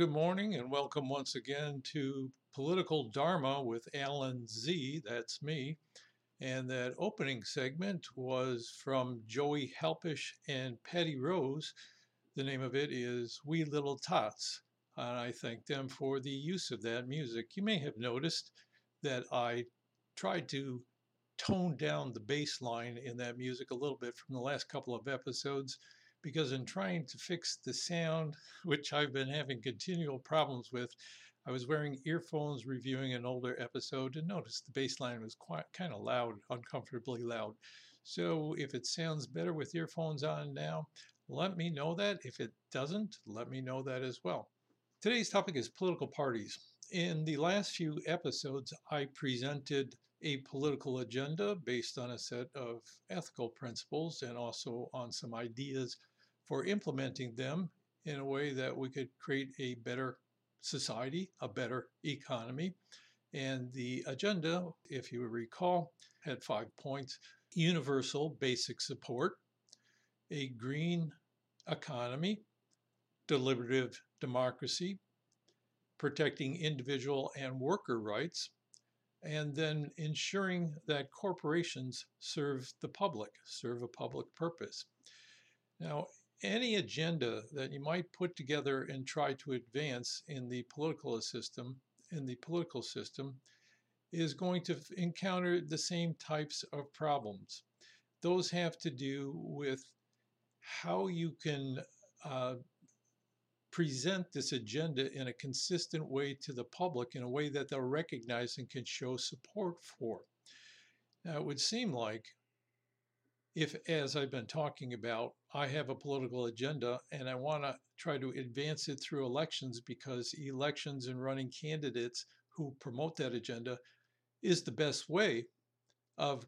Good morning and welcome once again to Political Dharma with Alan Z. That's me. And that opening segment was from Joey Helpish and Patty Rose. The name of it is Wee Little Tots. And I thank them for the use of that music. You may have noticed that I tried to tone down the bass line in that music a little bit from the last couple of episodes because in trying to fix the sound, which I've been having continual problems with, I was wearing earphones reviewing an older episode and noticed the bass line was quite kind of loud, uncomfortably loud. So if it sounds better with earphones on now, let me know that. If it doesn't, let me know that as well. Today's topic is political parties. In the last few episodes, I presented a political agenda based on a set of ethical principles and also on some ideas for implementing them in a way that we could create a better society, a better economy. And the agenda, if you recall, had five points universal basic support, a green economy, deliberative democracy, protecting individual and worker rights, and then ensuring that corporations serve the public, serve a public purpose. Now, any agenda that you might put together and try to advance in the political system in the political system is going to encounter the same types of problems. Those have to do with how you can uh, present this agenda in a consistent way to the public in a way that they'll recognize and can show support for. Now, it would seem like if, as I've been talking about, I have a political agenda and I want to try to advance it through elections because elections and running candidates who promote that agenda is the best way of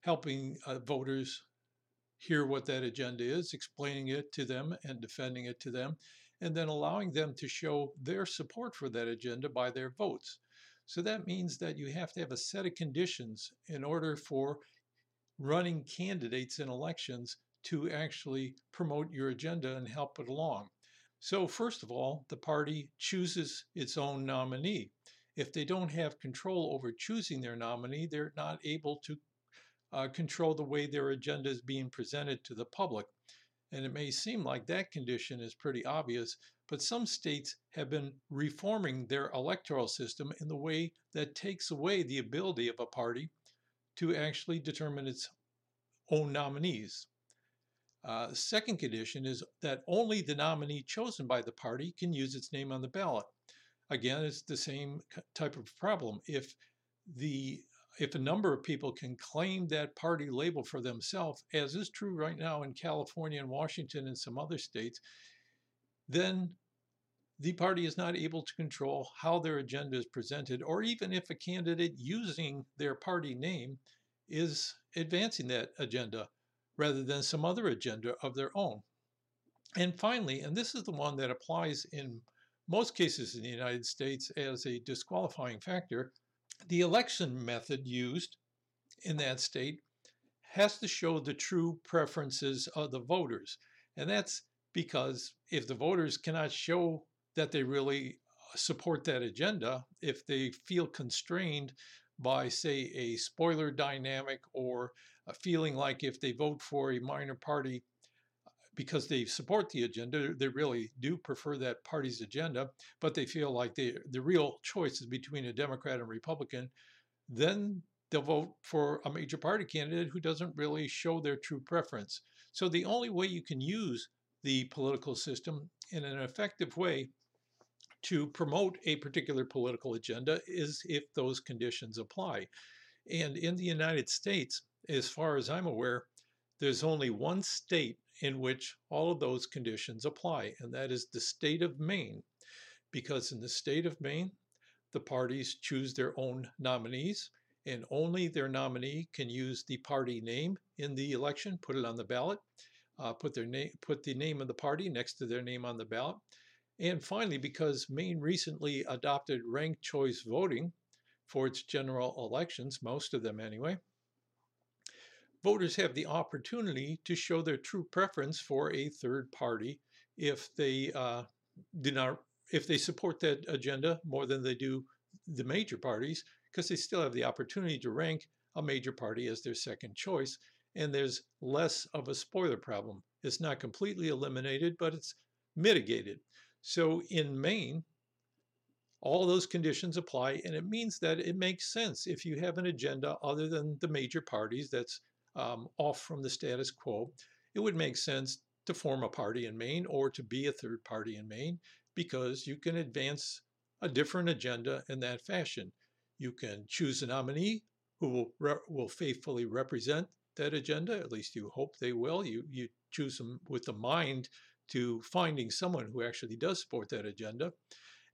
helping uh, voters hear what that agenda is, explaining it to them and defending it to them, and then allowing them to show their support for that agenda by their votes. So that means that you have to have a set of conditions in order for running candidates in elections to actually promote your agenda and help it along. So, first of all, the party chooses its own nominee. If they don't have control over choosing their nominee, they're not able to uh, control the way their agenda is being presented to the public. And it may seem like that condition is pretty obvious, but some states have been reforming their electoral system in the way that takes away the ability of a party to actually determine its own nominees. Uh, second condition is that only the nominee chosen by the party can use its name on the ballot. Again, it's the same type of problem. If the if a number of people can claim that party label for themselves, as is true right now in California and Washington and some other states, then the party is not able to control how their agenda is presented, or even if a candidate using their party name is advancing that agenda rather than some other agenda of their own. And finally, and this is the one that applies in most cases in the United States as a disqualifying factor, the election method used in that state has to show the true preferences of the voters. And that's because if the voters cannot show that they really support that agenda if they feel constrained by, say, a spoiler dynamic or feeling like if they vote for a minor party because they support the agenda, they really do prefer that party's agenda, but they feel like they, the real choice is between a Democrat and Republican, then they'll vote for a major party candidate who doesn't really show their true preference. So the only way you can use the political system in an effective way to promote a particular political agenda is if those conditions apply. And in the United States, as far as I'm aware, there's only one state in which all of those conditions apply, and that is the state of Maine. Because in the state of Maine, the parties choose their own nominees, and only their nominee can use the party name in the election, put it on the ballot, uh, put their name, put the name of the party next to their name on the ballot, and finally, because Maine recently adopted ranked choice voting for its general elections, most of them anyway, voters have the opportunity to show their true preference for a third party if they uh, do not, if they support that agenda more than they do the major parties, because they still have the opportunity to rank a major party as their second choice, and there's less of a spoiler problem. It's not completely eliminated, but it's mitigated. So in Maine, all those conditions apply, and it means that it makes sense if you have an agenda other than the major parties that's um, off from the status quo. It would make sense to form a party in Maine or to be a third party in Maine because you can advance a different agenda in that fashion. You can choose a nominee who will re- will faithfully represent that agenda. At least you hope they will. You you choose them with the mind to finding someone who actually does support that agenda.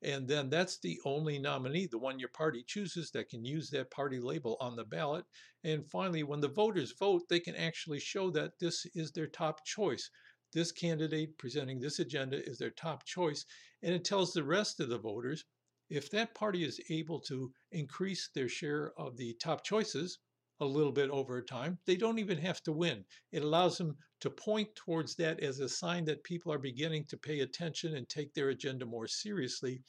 And then that's the only nominee, the one your party chooses, that can use that party label on the ballot. And finally, when the voters vote, they can actually show that this is their top choice. This candidate presenting this agenda is their top choice. And it tells the rest of the voters if that party is able to increase their share of the top choices, a little bit over time. They don't even have to win. It allows them to point towards that as a sign that people are beginning to pay attention and take their agenda more seriously.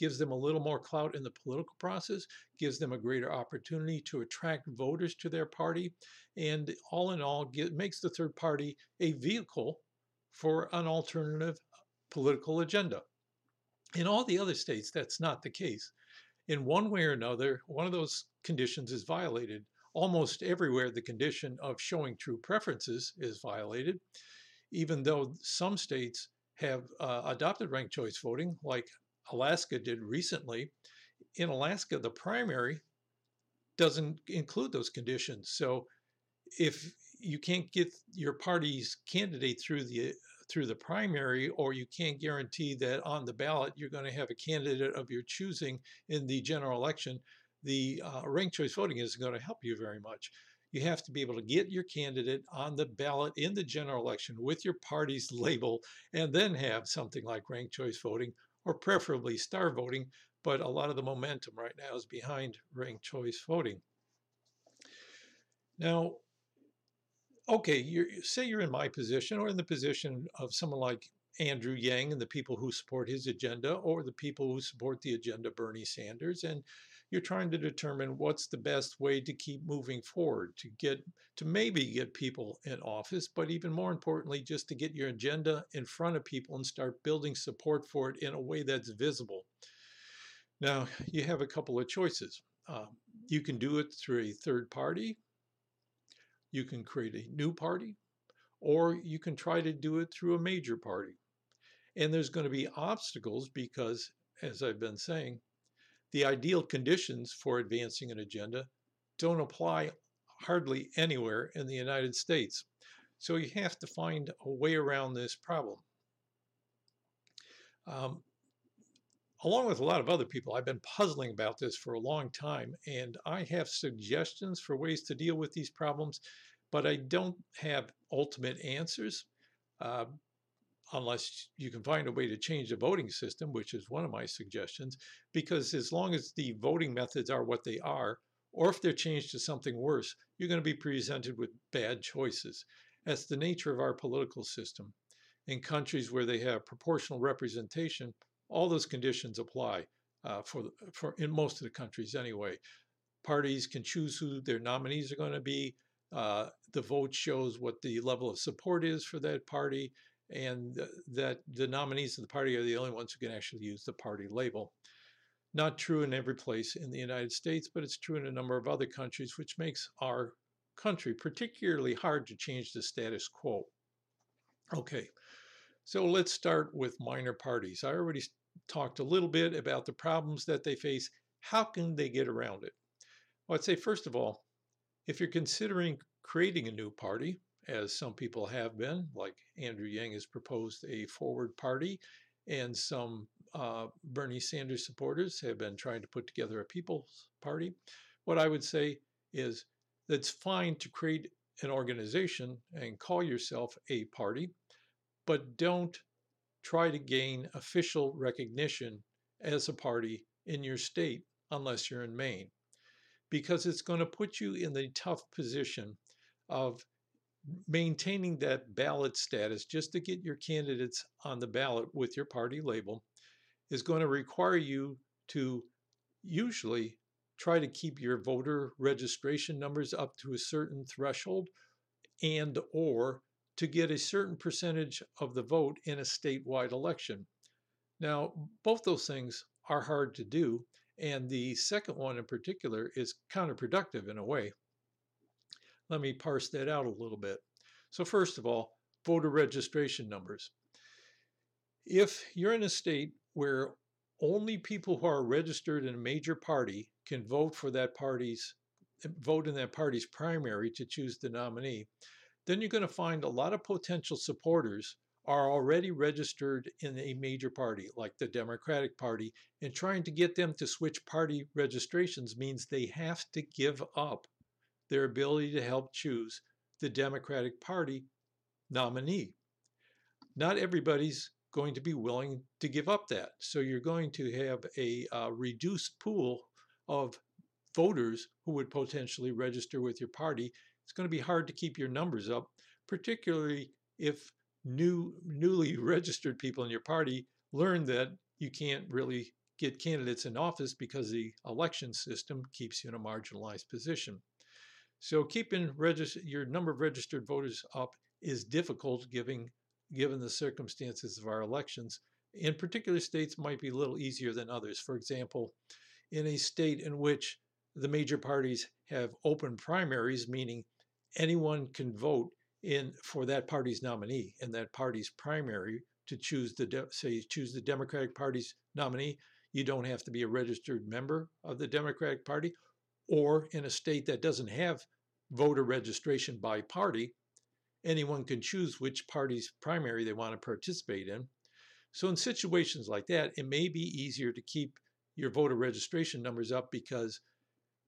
Gives them a little more clout in the political process, gives them a greater opportunity to attract voters to their party, and all in all, get, makes the third party a vehicle for an alternative political agenda. In all the other states, that's not the case. In one way or another, one of those conditions is violated almost everywhere the condition of showing true preferences is violated, even though some states have uh, adopted ranked choice voting, like Alaska did recently. In Alaska, the primary doesn't include those conditions. So if you can't get your party's candidate through the through the primary, or you can't guarantee that on the ballot you're going to have a candidate of your choosing in the general election, the uh, ranked choice voting isn't going to help you very much. You have to be able to get your candidate on the ballot in the general election with your party's label and then have something like ranked choice voting or preferably star voting. But a lot of the momentum right now is behind ranked choice voting. Now, okay, you say you're in my position or in the position of someone like Andrew Yang and the people who support his agenda or the people who support the agenda Bernie Sanders. And you're trying to determine what's the best way to keep moving forward to get to maybe get people in office but even more importantly just to get your agenda in front of people and start building support for it in a way that's visible. Now you have a couple of choices. Um, you can do it through a third party. You can create a new party or you can try to do it through a major party. And there's going to be obstacles because as i've been saying the ideal conditions for advancing an agenda don't apply hardly anywhere in the United States. So you have to find a way around this problem. Um, along with a lot of other people, I've been puzzling about this for a long time, and I have suggestions for ways to deal with these problems, but I don't have ultimate answers. Uh, unless you can find a way to change the voting system, which is one of my suggestions, because as long as the voting methods are what they are, or if they're changed to something worse, you're going to be presented with bad choices. That's the nature of our political system. In countries where they have proportional representation, all those conditions apply uh, for, for in most of the countries anyway. Parties can choose who their nominees are going to be. Uh, the vote shows what the level of support is for that party and that the nominees of the party are the only ones who can actually use the party label. Not true in every place in the United States, but it's true in a number of other countries, which makes our country particularly hard to change the status quo. Okay, so let's start with minor parties. I already talked a little bit about the problems that they face. How can they get around it? Well, I'd say, first of all, if you're considering creating a new party, as some people have been, like Andrew Yang has proposed a forward party, and some uh, Bernie Sanders supporters have been trying to put together a People's Party. What I would say is that it's fine to create an organization and call yourself a party, but don't try to gain official recognition as a party in your state unless you're in Maine, because it's going to put you in the tough position of maintaining that ballot status just to get your candidates on the ballot with your party label is going to require you to usually try to keep your voter registration numbers up to a certain threshold and or to get a certain percentage of the vote in a statewide election. Now, both those things are hard to do, and the second one in particular is counterproductive in a way. Let me parse that out a little bit. So, first of all, voter registration numbers. If you're in a state where only people who are registered in a major party can vote for that party's vote in that party's primary to choose the nominee, then you're going to find a lot of potential supporters are already registered in a major party like the Democratic Party, and trying to get them to switch party registrations means they have to give up their ability to help choose the Democratic Party nominee. Not everybody's going to be willing to give up that. So you're going to have a uh, reduced pool of voters who would potentially register with your party. It's going to be hard to keep your numbers up, particularly if new newly registered people in your party learn that you can't really get candidates in office because the election system keeps you in a marginalized position. So keeping your number of registered voters up is difficult given, given the circumstances of our elections. In particular states might be a little easier than others. For example, in a state in which the major parties have open primaries, meaning anyone can vote in for that party's nominee in that party's primary to choose the say choose the Democratic Party's nominee, you don't have to be a registered member of the Democratic Party, or in a state that doesn't have voter registration by party, anyone can choose which party's primary they want to participate in. So in situations like that, it may be easier to keep your voter registration numbers up because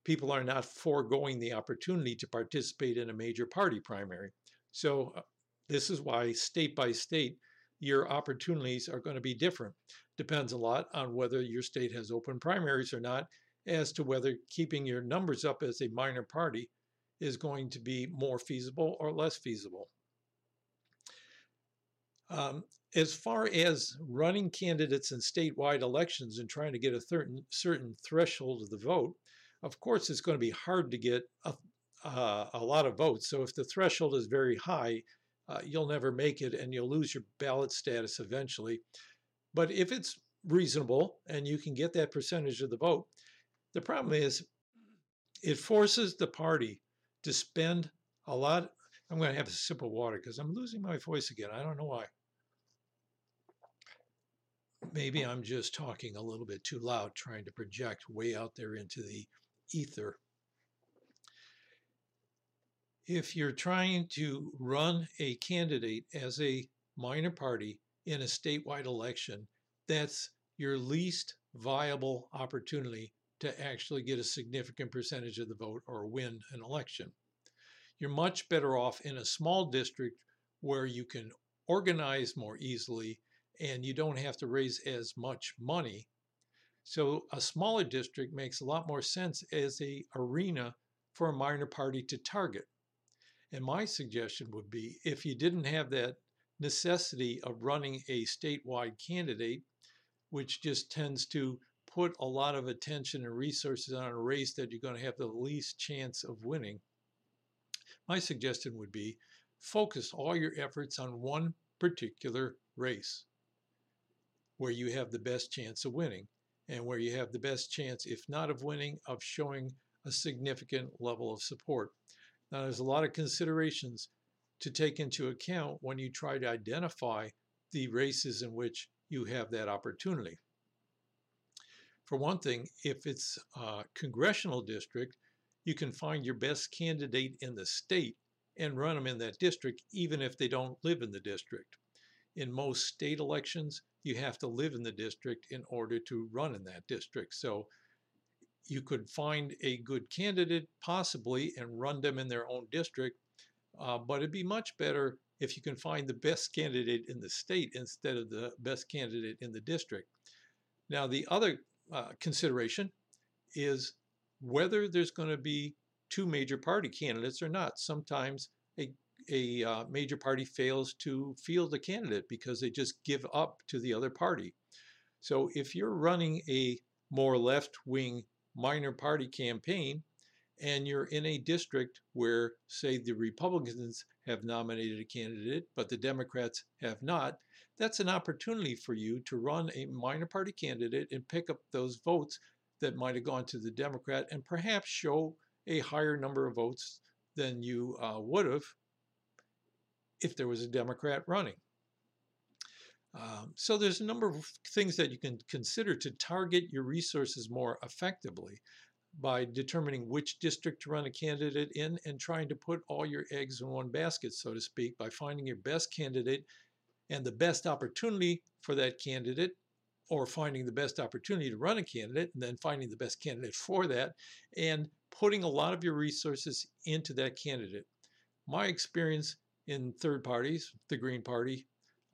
people are not foregoing the opportunity to participate in a major party primary. So uh, this is why state by state, your opportunities are going to be different. Depends a lot on whether your state has open primaries or not, as to whether keeping your numbers up as a minor party is going to be more feasible or less feasible. Um, as far as running candidates in statewide elections and trying to get a certain, certain threshold of the vote, of course, it's going to be hard to get a, uh, a lot of votes. So if the threshold is very high, uh, you'll never make it and you'll lose your ballot status eventually. But if it's reasonable and you can get that percentage of the vote, the problem is it forces the party to spend a lot. I'm going to have a sip of water because I'm losing my voice again. I don't know why. Maybe I'm just talking a little bit too loud, trying to project way out there into the ether if you're trying to run a candidate as a minor party in a statewide election, that's your least viable opportunity to actually get a significant percentage of the vote or win an election. You're much better off in a small district where you can organize more easily and you don't have to raise as much money. So a smaller district makes a lot more sense as a arena for a minor party to target. And my suggestion would be if you didn't have that necessity of running a statewide candidate, which just tends to put a lot of attention and resources on a race that you're going to have the least chance of winning, my suggestion would be focus all your efforts on one particular race where you have the best chance of winning and where you have the best chance, if not of winning, of showing a significant level of support. Now, there's a lot of considerations to take into account when you try to identify the races in which you have that opportunity. For one thing, if it's a congressional district, you can find your best candidate in the state and run them in that district, even if they don't live in the district. In most state elections, you have to live in the district in order to run in that district. So you could find a good candidate possibly and run them in their own district. Uh, but it'd be much better if you can find the best candidate in the state instead of the best candidate in the district. Now, the other uh, consideration is whether there's going to be two major party candidates or not. Sometimes a, a uh, major party fails to field a candidate because they just give up to the other party. So if you're running a more left wing minor party campaign and you're in a district where, say, the Republicans have nominated a candidate, but the Democrats have not, that's an opportunity for you to run a minor party candidate and pick up those votes that might have gone to the Democrat and perhaps show a higher number of votes than you uh, would have if there was a Democrat running. Um, so there's a number of things that you can consider to target your resources more effectively by determining which district to run a candidate in and trying to put all your eggs in one basket, so to speak, by finding your best candidate and the best opportunity for that candidate or finding the best opportunity to run a candidate and then finding the best candidate for that and putting a lot of your resources into that candidate. My experience in third parties, the Green Party,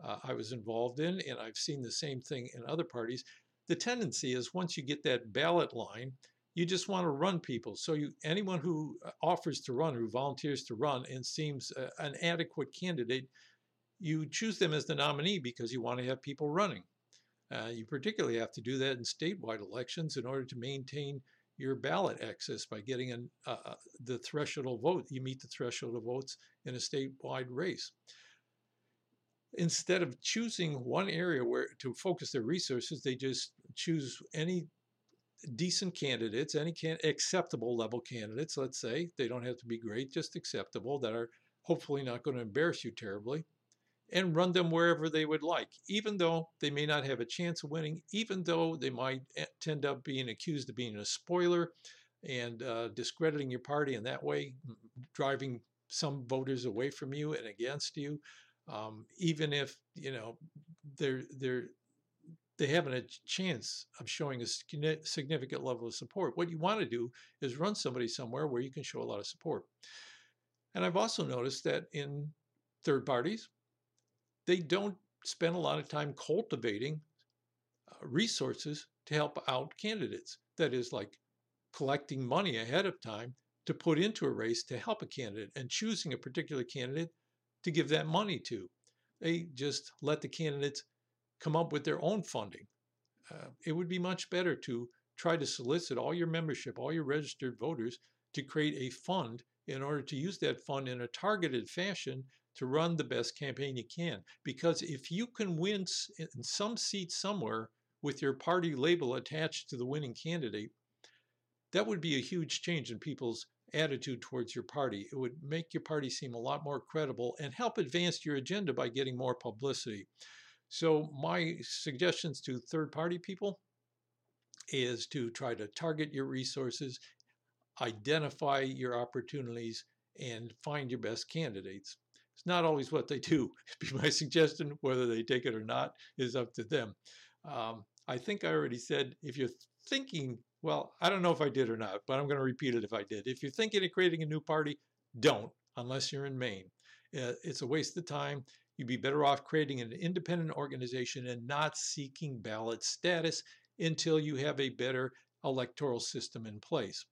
uh, I was involved in, and I've seen the same thing in other parties. The tendency is once you get that ballot line, you just want to run people. So you, anyone who uh, offers to run, who volunteers to run, and seems uh, an adequate candidate, you choose them as the nominee because you want to have people running. Uh, you particularly have to do that in statewide elections in order to maintain your ballot access by getting an, uh, uh the threshold vote. You meet the threshold of votes in a statewide race instead of choosing one area where to focus their resources, they just choose any decent candidates, any can, acceptable level candidates, let's say. They don't have to be great, just acceptable, that are hopefully not going to embarrass you terribly, and run them wherever they would like, even though they may not have a chance of winning, even though they might tend up being accused of being a spoiler and uh, discrediting your party in that way, driving some voters away from you and against you um, even if you know they're they're they haven't a chance of showing a significant level of support. What you want to do is run somebody somewhere where you can show a lot of support. And I've also noticed that in third parties, they don't spend a lot of time cultivating uh, resources to help out candidates. That is, like collecting money ahead of time to put into a race to help a candidate and choosing a particular candidate to give that money to. They just let the candidates come up with their own funding. Uh, it would be much better to try to solicit all your membership, all your registered voters, to create a fund in order to use that fund in a targeted fashion to run the best campaign you can. Because if you can win in some seat somewhere with your party label attached to the winning candidate, that would be a huge change in people's attitude towards your party. It would make your party seem a lot more credible and help advance your agenda by getting more publicity. So, my suggestions to third party people is to try to target your resources, identify your opportunities, and find your best candidates. It's not always what they do. Be my suggestion. Whether they take it or not is up to them. Um, I think I already said if you're thinking well, I don't know if I did or not, but I'm going to repeat it if I did. If you're thinking of creating a new party, don't, unless you're in Maine. Uh, it's a waste of time. You'd be better off creating an independent organization and not seeking ballot status until you have a better electoral system in place.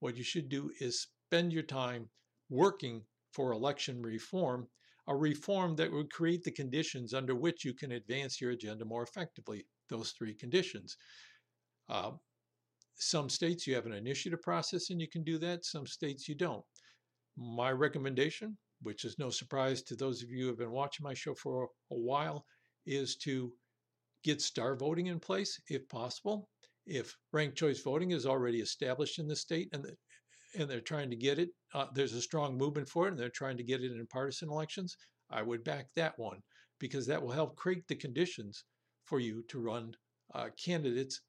What you should do is spend your time working for election reform, a reform that would create the conditions under which you can advance your agenda more effectively. Those three conditions. Uh, some states you have an initiative process and you can do that. Some states you don't. My recommendation, which is no surprise to those of you who have been watching my show for a while, is to get star voting in place if possible. If ranked choice voting is already established in the state and the, and they're trying to get it, uh, there's a strong movement for it, and they're trying to get it in partisan elections. I would back that one because that will help create the conditions for you to run uh, candidates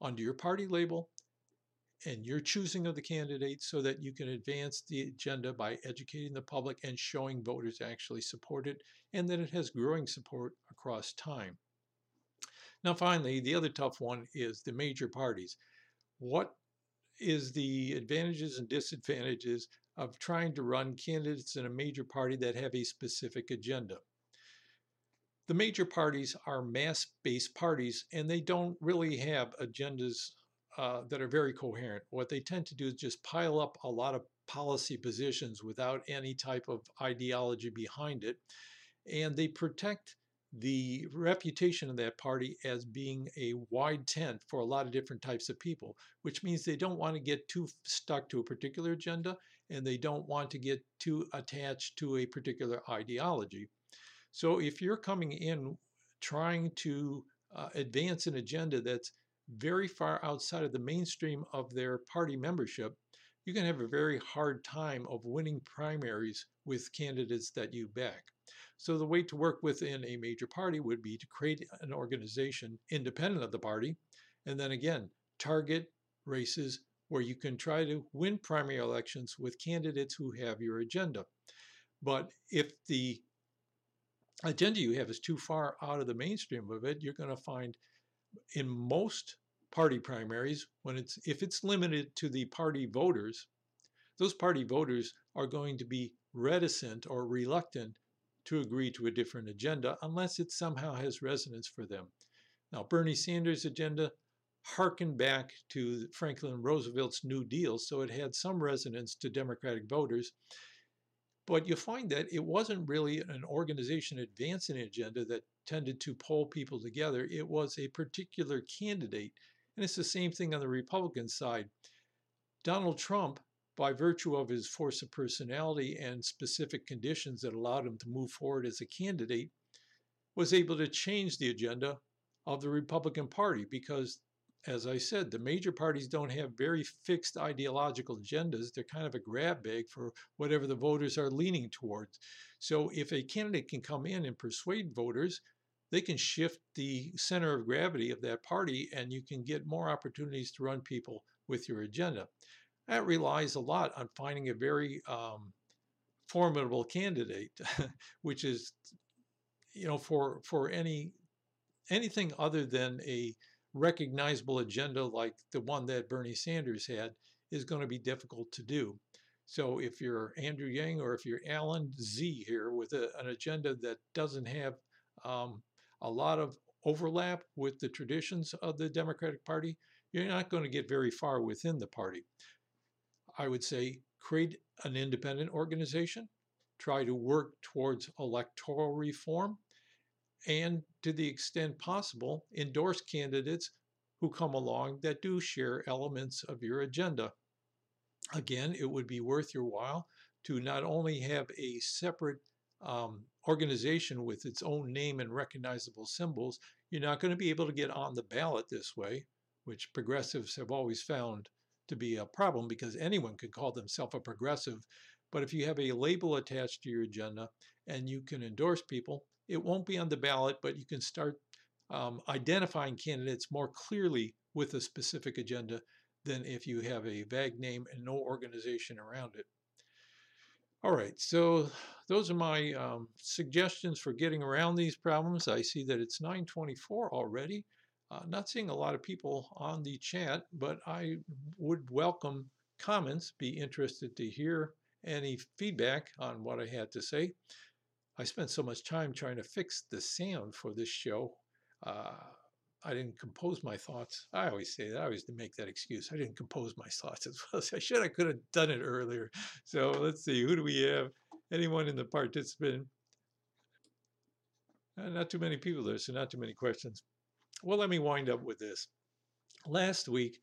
under your party label and your choosing of the candidates so that you can advance the agenda by educating the public and showing voters actually support it and that it has growing support across time. Now, finally, the other tough one is the major parties. What is the advantages and disadvantages of trying to run candidates in a major party that have a specific agenda? The major parties are mass based parties and they don't really have agendas uh, that are very coherent. What they tend to do is just pile up a lot of policy positions without any type of ideology behind it. And they protect the reputation of that party as being a wide tent for a lot of different types of people, which means they don't want to get too stuck to a particular agenda and they don't want to get too attached to a particular ideology. So if you're coming in trying to uh, advance an agenda that's very far outside of the mainstream of their party membership, you can have a very hard time of winning primaries with candidates that you back. So the way to work within a major party would be to create an organization independent of the party, and then again, target races where you can try to win primary elections with candidates who have your agenda. But if the agenda you have is too far out of the mainstream of it, you're going to find in most party primaries, when it's if it's limited to the party voters, those party voters are going to be reticent or reluctant to agree to a different agenda unless it somehow has resonance for them. Now, Bernie Sanders' agenda harkened back to Franklin Roosevelt's New Deal, so it had some resonance to Democratic voters. But you find that it wasn't really an organization advancing an agenda that tended to pull people together. It was a particular candidate. And it's the same thing on the Republican side. Donald Trump, by virtue of his force of personality and specific conditions that allowed him to move forward as a candidate, was able to change the agenda of the Republican Party because as I said, the major parties don't have very fixed ideological agendas. They're kind of a grab bag for whatever the voters are leaning towards. So if a candidate can come in and persuade voters, they can shift the center of gravity of that party and you can get more opportunities to run people with your agenda. That relies a lot on finding a very um, formidable candidate, which is, you know, for for any anything other than a recognizable agenda like the one that Bernie Sanders had is going to be difficult to do. So if you're Andrew Yang or if you're Alan Z here with a, an agenda that doesn't have um, a lot of overlap with the traditions of the Democratic Party, you're not going to get very far within the party. I would say create an independent organization, try to work towards electoral reform, and to the extent possible, endorse candidates who come along that do share elements of your agenda. Again, it would be worth your while to not only have a separate um, organization with its own name and recognizable symbols, you're not going to be able to get on the ballot this way, which progressives have always found to be a problem because anyone could call themselves a progressive. But if you have a label attached to your agenda and you can endorse people, it won't be on the ballot, but you can start um, identifying candidates more clearly with a specific agenda than if you have a vague name and no organization around it. All right, so those are my um, suggestions for getting around these problems. I see that it's 924 already. Uh, not seeing a lot of people on the chat, but I would welcome comments, be interested to hear any feedback on what I had to say. I spent so much time trying to fix the sound for this show. Uh, I didn't compose my thoughts. I always say that. I always make that excuse. I didn't compose my thoughts as well as I should. I could have done it earlier. So let's see. Who do we have? Anyone in the participant? Uh, not too many people there, so not too many questions. Well, let me wind up with this. Last week,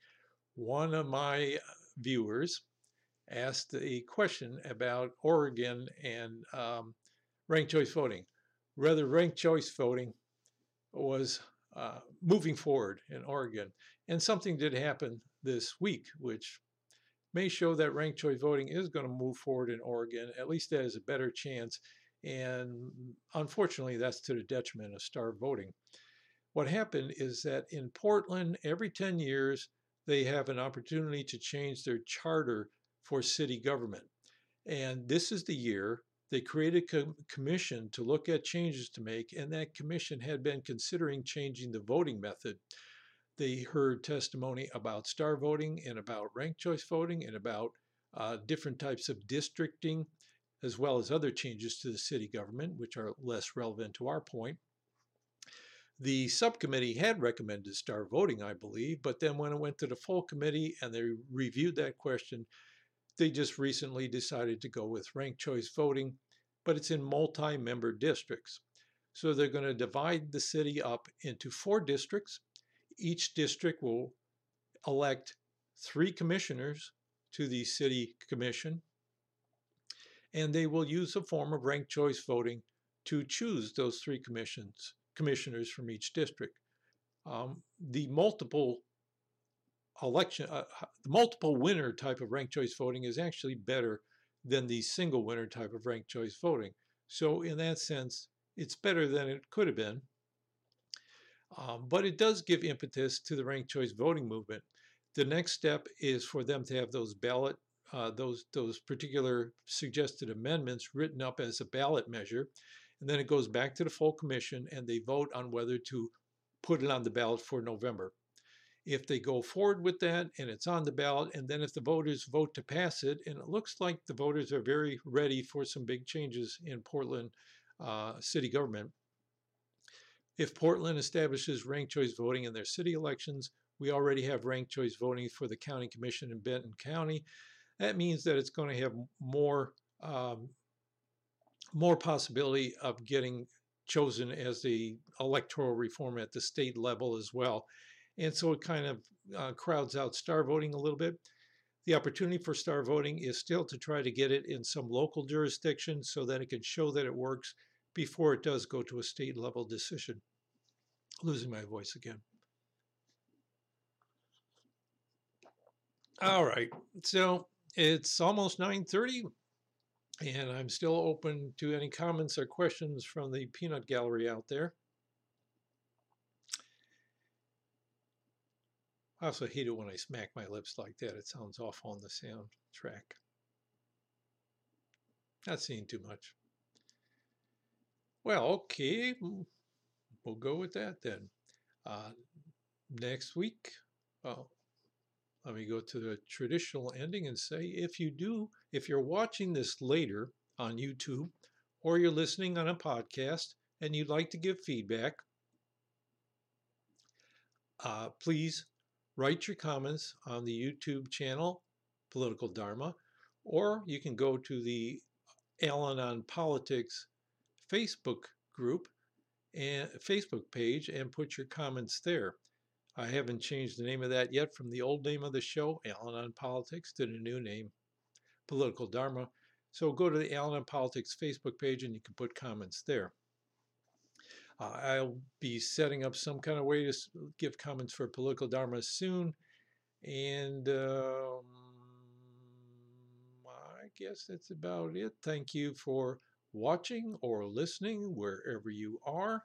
one of my viewers asked a question about Oregon and um, ranked choice voting. Rather, ranked choice voting was uh, moving forward in Oregon. And something did happen this week, which may show that ranked choice voting is going to move forward in Oregon. At least that is a better chance. And unfortunately, that's to the detriment of star voting. What happened is that in Portland, every 10 years, they have an opportunity to change their charter for city government. And this is the year they created a commission to look at changes to make, and that commission had been considering changing the voting method. They heard testimony about star voting and about ranked choice voting and about uh, different types of districting, as well as other changes to the city government, which are less relevant to our point. The subcommittee had recommended star voting, I believe, but then when it went to the full committee and they reviewed that question, they just recently decided to go with ranked choice voting, but it's in multi-member districts. So they're going to divide the city up into four districts. Each district will elect three commissioners to the city commission, and they will use a form of ranked choice voting to choose those three commissions commissioners from each district. Um, the multiple election, uh, the multiple winner type of ranked choice voting is actually better than the single winner type of ranked choice voting. So in that sense, it's better than it could have been. Um, but it does give impetus to the ranked choice voting movement. The next step is for them to have those ballot, uh, those those particular suggested amendments written up as a ballot measure, and then it goes back to the full commission and they vote on whether to put it on the ballot for November. If they go forward with that and it's on the ballot, and then if the voters vote to pass it, and it looks like the voters are very ready for some big changes in Portland uh, city government. If Portland establishes ranked choice voting in their city elections, we already have ranked choice voting for the county commission in Benton County. That means that it's going to have more um, more possibility of getting chosen as the electoral reform at the state level as well. And so it kind of uh, crowds out star voting a little bit. The opportunity for star voting is still to try to get it in some local jurisdiction so that it can show that it works before it does go to a state level decision. Losing my voice again. All right, so it's almost 9.30 and I'm still open to any comments or questions from the peanut gallery out there. I also hate it when I smack my lips like that. It sounds awful on the sound track. Not seeing too much. Well, okay, we'll go with that then. Uh, next week, well, let me go to the traditional ending and say if you do, if you're watching this later on YouTube or you're listening on a podcast and you'd like to give feedback, uh, please write your comments on the YouTube channel, Political Dharma, or you can go to the Alan on Politics Facebook group and Facebook page and put your comments there. I haven't changed the name of that yet from the old name of the show, Alan on Politics, to the new name, Political Dharma. So go to the Alan on Politics Facebook page and you can put comments there. Uh, I'll be setting up some kind of way to give comments for Political Dharma soon. And um, I guess that's about it. Thank you for watching or listening wherever you are.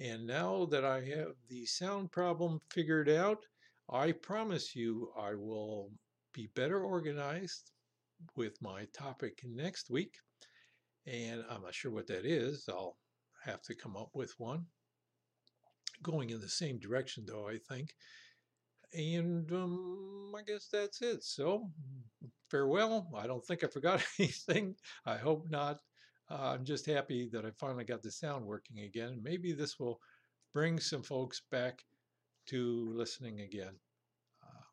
And now that I have the sound problem figured out, I promise you I will be better organized with my topic next week. And I'm not sure what that is. I'll have to come up with one. Going in the same direction, though, I think. And um, I guess that's it. So, farewell. I don't think I forgot anything. I hope not. Uh, I'm just happy that I finally got the sound working again. Maybe this will bring some folks back to listening again. Uh,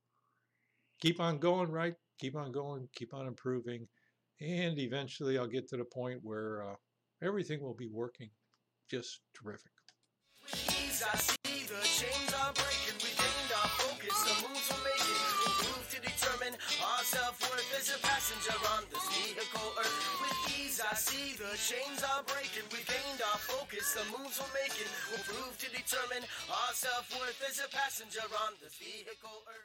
keep on going, right? Keep on going, keep on improving, and eventually I'll get to the point where uh, everything will be working just terrific. Passenger on this vehicle earth. With ease, I see the chains are breaking. We've gained our focus. The moves we're making will prove to determine our self worth as a passenger on this vehicle earth.